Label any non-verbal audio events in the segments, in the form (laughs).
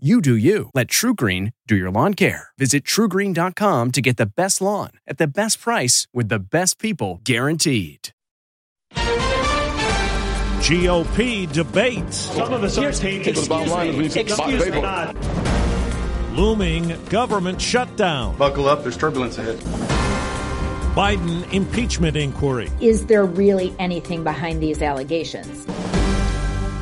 You do you. Let TruGreen do your lawn care. Visit trugreen.com to get the best lawn at the best price with the best people guaranteed. GOP debates. Some of us are tainted. Excuse me. Excuse me. Looming government shutdown. Buckle up, there's turbulence ahead. Biden impeachment inquiry. Is there really anything behind these allegations?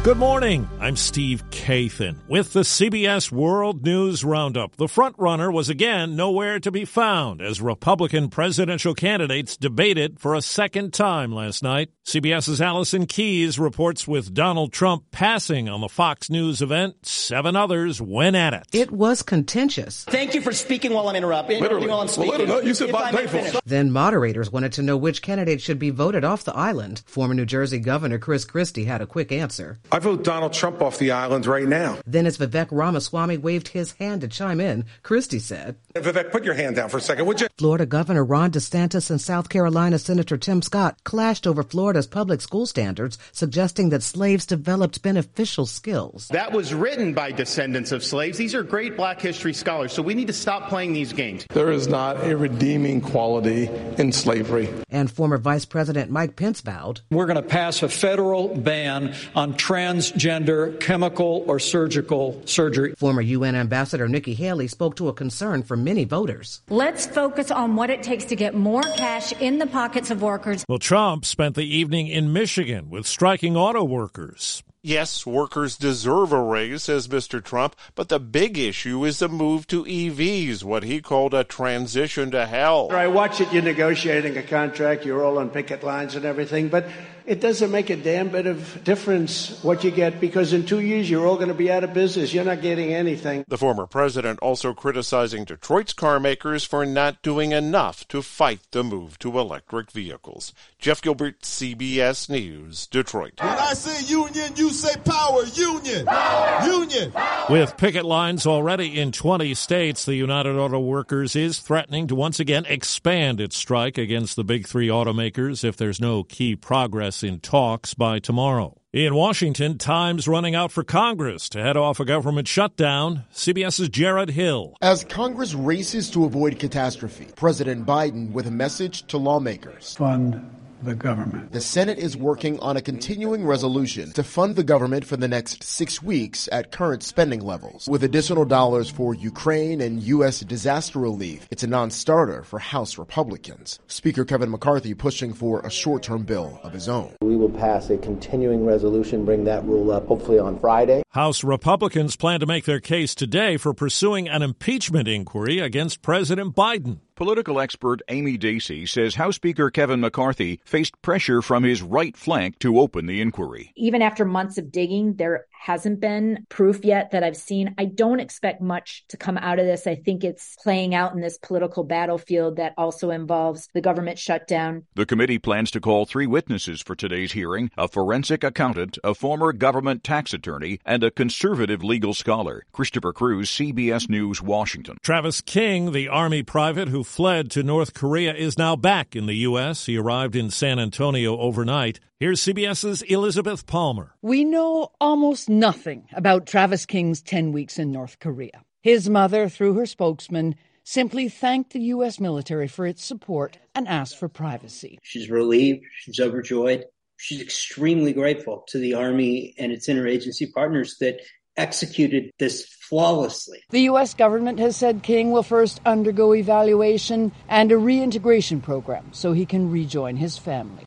Good morning. I'm Steve Kathan with the CBS World News Roundup. The frontrunner was again nowhere to be found as Republican presidential candidates debated for a second time last night. CBS's Allison Keyes reports with Donald Trump passing on the Fox News event. Seven others went at it. It was contentious. Thank you for speaking while I'm interrupting. Literally. While I'm speaking. literally. You said If by I may thankful. finish. Then moderators wanted to know which candidate should be voted off the island. Former New Jersey Governor Chris Christie had a quick answer. I vote Donald Trump off the island right now. Then, as Vivek Ramaswamy waved his hand to chime in, Christie said, Vivek, put your hand down for a second, would you? Florida Governor Ron DeSantis and South Carolina Senator Tim Scott clashed over Florida's public school standards, suggesting that slaves developed beneficial skills. That was written by descendants of slaves. These are great black history scholars, so we need to stop playing these games. There is not a redeeming quality in slavery. And former Vice President Mike Pence vowed, We're going to pass a federal ban on transgender chemical or surgical surgery. Former UN Ambassador Nikki Haley spoke to a concern for many voters. Let's focus on what it takes to get more cash in the pockets of workers. Well, Trump spent the evening in Michigan with striking auto workers. Yes, workers deserve a raise, says Mr. Trump, but the big issue is the move to EVs, what he called a transition to hell. I watch it, you're negotiating a contract, you're all on picket lines and everything, but it doesn't make a damn bit of difference what you get because in two years you're all going to be out of business. You're not getting anything. The former president also criticizing Detroit's car makers for not doing enough to fight the move to electric vehicles. Jeff Gilbert, CBS News, Detroit. When I say union, you say power. Union. Union. With picket lines already in 20 states, the United Auto Workers is threatening to once again expand its strike against the big three automakers if there's no key progress in talks by tomorrow. In Washington, time's running out for Congress to head off a government shutdown. CBS's Jared Hill. As Congress races to avoid catastrophe, President Biden with a message to lawmakers. Fund the government. The Senate is working on a continuing resolution to fund the government for the next six weeks at current spending levels, with additional dollars for Ukraine and U.S. disaster relief. It's a non starter for House Republicans. Speaker Kevin McCarthy pushing for a short term bill of his own. We will pass a continuing resolution, bring that rule up hopefully on Friday. House Republicans plan to make their case today for pursuing an impeachment inquiry against President Biden. Political expert Amy Dacey says House Speaker Kevin McCarthy faced pressure from his right flank to open the inquiry. Even after months of digging, there hasn't been proof yet that I've seen. I don't expect much to come out of this. I think it's playing out in this political battlefield that also involves the government shutdown. The committee plans to call three witnesses for today's hearing a forensic accountant, a former government tax attorney, and a conservative legal scholar. Christopher Cruz, CBS News, Washington. Travis King, the Army private who fled to North Korea, is now back in the U.S. He arrived in San Antonio overnight. Here's CBS's Elizabeth Palmer. We know almost nothing about Travis King's 10 weeks in North Korea. His mother, through her spokesman, simply thanked the U.S. military for its support and asked for privacy. She's relieved, she's overjoyed, she's extremely grateful to the Army and its interagency partners that executed this flawlessly. The U.S. government has said King will first undergo evaluation and a reintegration program so he can rejoin his family.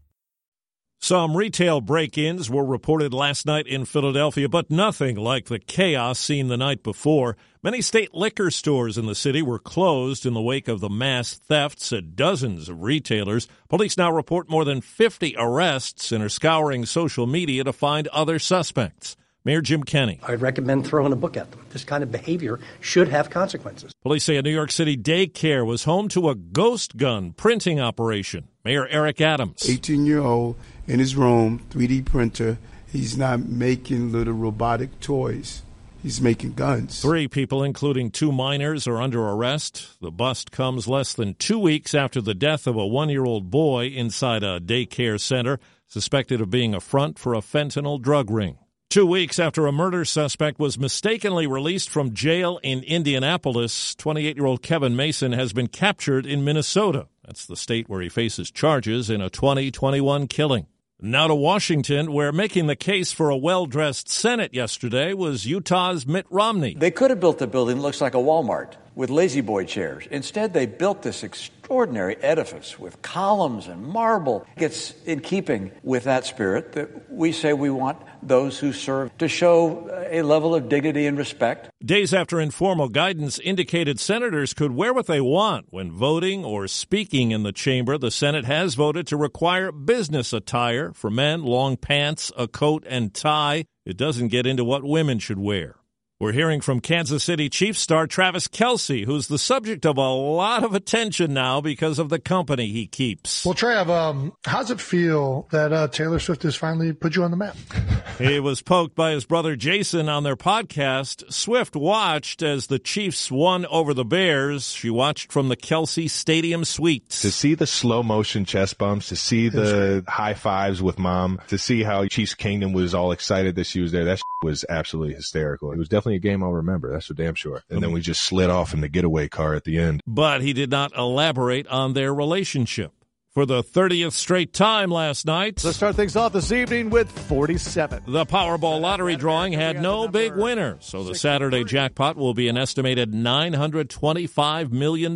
Some retail break ins were reported last night in Philadelphia, but nothing like the chaos seen the night before. Many state liquor stores in the city were closed in the wake of the mass thefts at dozens of retailers. Police now report more than 50 arrests and are scouring social media to find other suspects. Mayor Jim Kenney. I'd recommend throwing a book at them. This kind of behavior should have consequences. Police say a New York City daycare was home to a ghost gun printing operation. Mayor Eric Adams. 18 year old in his room, 3D printer. He's not making little robotic toys. He's making guns. Three people, including two minors, are under arrest. The bust comes less than two weeks after the death of a one year old boy inside a daycare center, suspected of being a front for a fentanyl drug ring. Two weeks after a murder suspect was mistakenly released from jail in Indianapolis, 28 year old Kevin Mason has been captured in Minnesota. That's the state where he faces charges in a 2021 killing. Now to Washington, where making the case for a well dressed Senate yesterday was Utah's Mitt Romney. They could have built a building that looks like a Walmart with La-Z-Boy chairs. Instead, they built this extraordinary edifice with columns and marble. It's in keeping with that spirit that we say we want those who serve to show a level of dignity and respect. Days after informal guidance indicated senators could wear what they want when voting or speaking in the chamber, the Senate has voted to require business attire for men, long pants, a coat, and tie. It doesn't get into what women should wear. We're hearing from Kansas City Chiefs star Travis Kelce, who's the subject of a lot of attention now because of the company he keeps. Well, Trav, um, how's it feel that uh, Taylor Swift has finally put you on the map? (laughs) he was poked by his brother Jason on their podcast. Swift watched as the Chiefs won over the Bears. She watched from the Kelsey Stadium suites. To see the slow motion chest bumps, to see the high fives with mom, to see how Chiefs Kingdom was all excited that she was there, that was absolutely hysterical. It was definitely a game I'll remember. That's for damn sure. And then we just slid off in the getaway car at the end. But he did not elaborate on their relationship. For the 30th straight time last night. Let's start things off this evening with 47. The Powerball lottery drawing had no big winner, so the Saturday jackpot will be an estimated $925 million.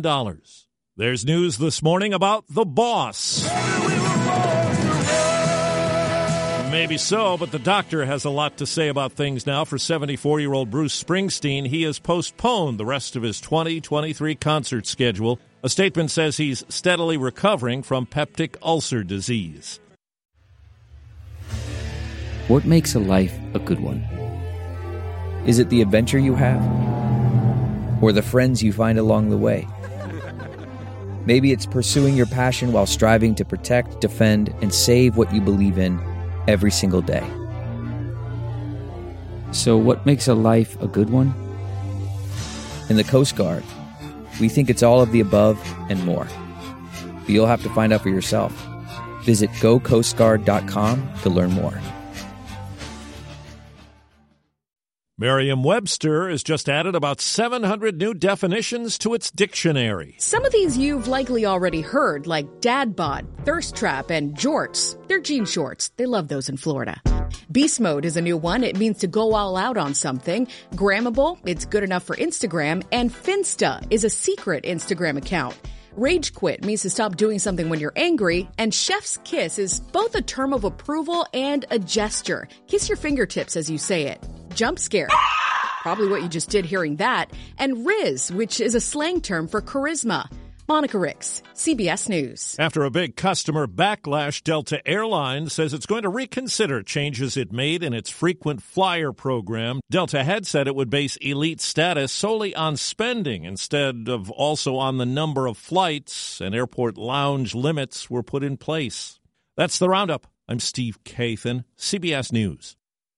There's news this morning about the boss. Maybe so, but the doctor has a lot to say about things now. For 74 year old Bruce Springsteen, he has postponed the rest of his 2023 concert schedule. A statement says he's steadily recovering from peptic ulcer disease. What makes a life a good one? Is it the adventure you have? Or the friends you find along the way? Maybe it's pursuing your passion while striving to protect, defend, and save what you believe in every single day. So, what makes a life a good one? In the Coast Guard, we think it's all of the above and more. But you'll have to find out for yourself. Visit gocoastguard.com to learn more. Merriam Webster has just added about 700 new definitions to its dictionary. Some of these you've likely already heard, like dad bod, thirst trap, and jorts. They're jean shorts. They love those in Florida. Beast mode is a new one. It means to go all out on something. Grammable, it's good enough for Instagram. And Finsta is a secret Instagram account. Rage quit means to stop doing something when you're angry, and chef's kiss is both a term of approval and a gesture. Kiss your fingertips as you say it. Jump scare. Probably what you just did hearing that. And rizz, which is a slang term for charisma. Monica Ricks, CBS News. After a big customer backlash, Delta Airlines says it's going to reconsider changes it made in its frequent flyer program. Delta had said it would base elite status solely on spending instead of also on the number of flights, and airport lounge limits were put in place. That's the roundup. I'm Steve Kathan, CBS News.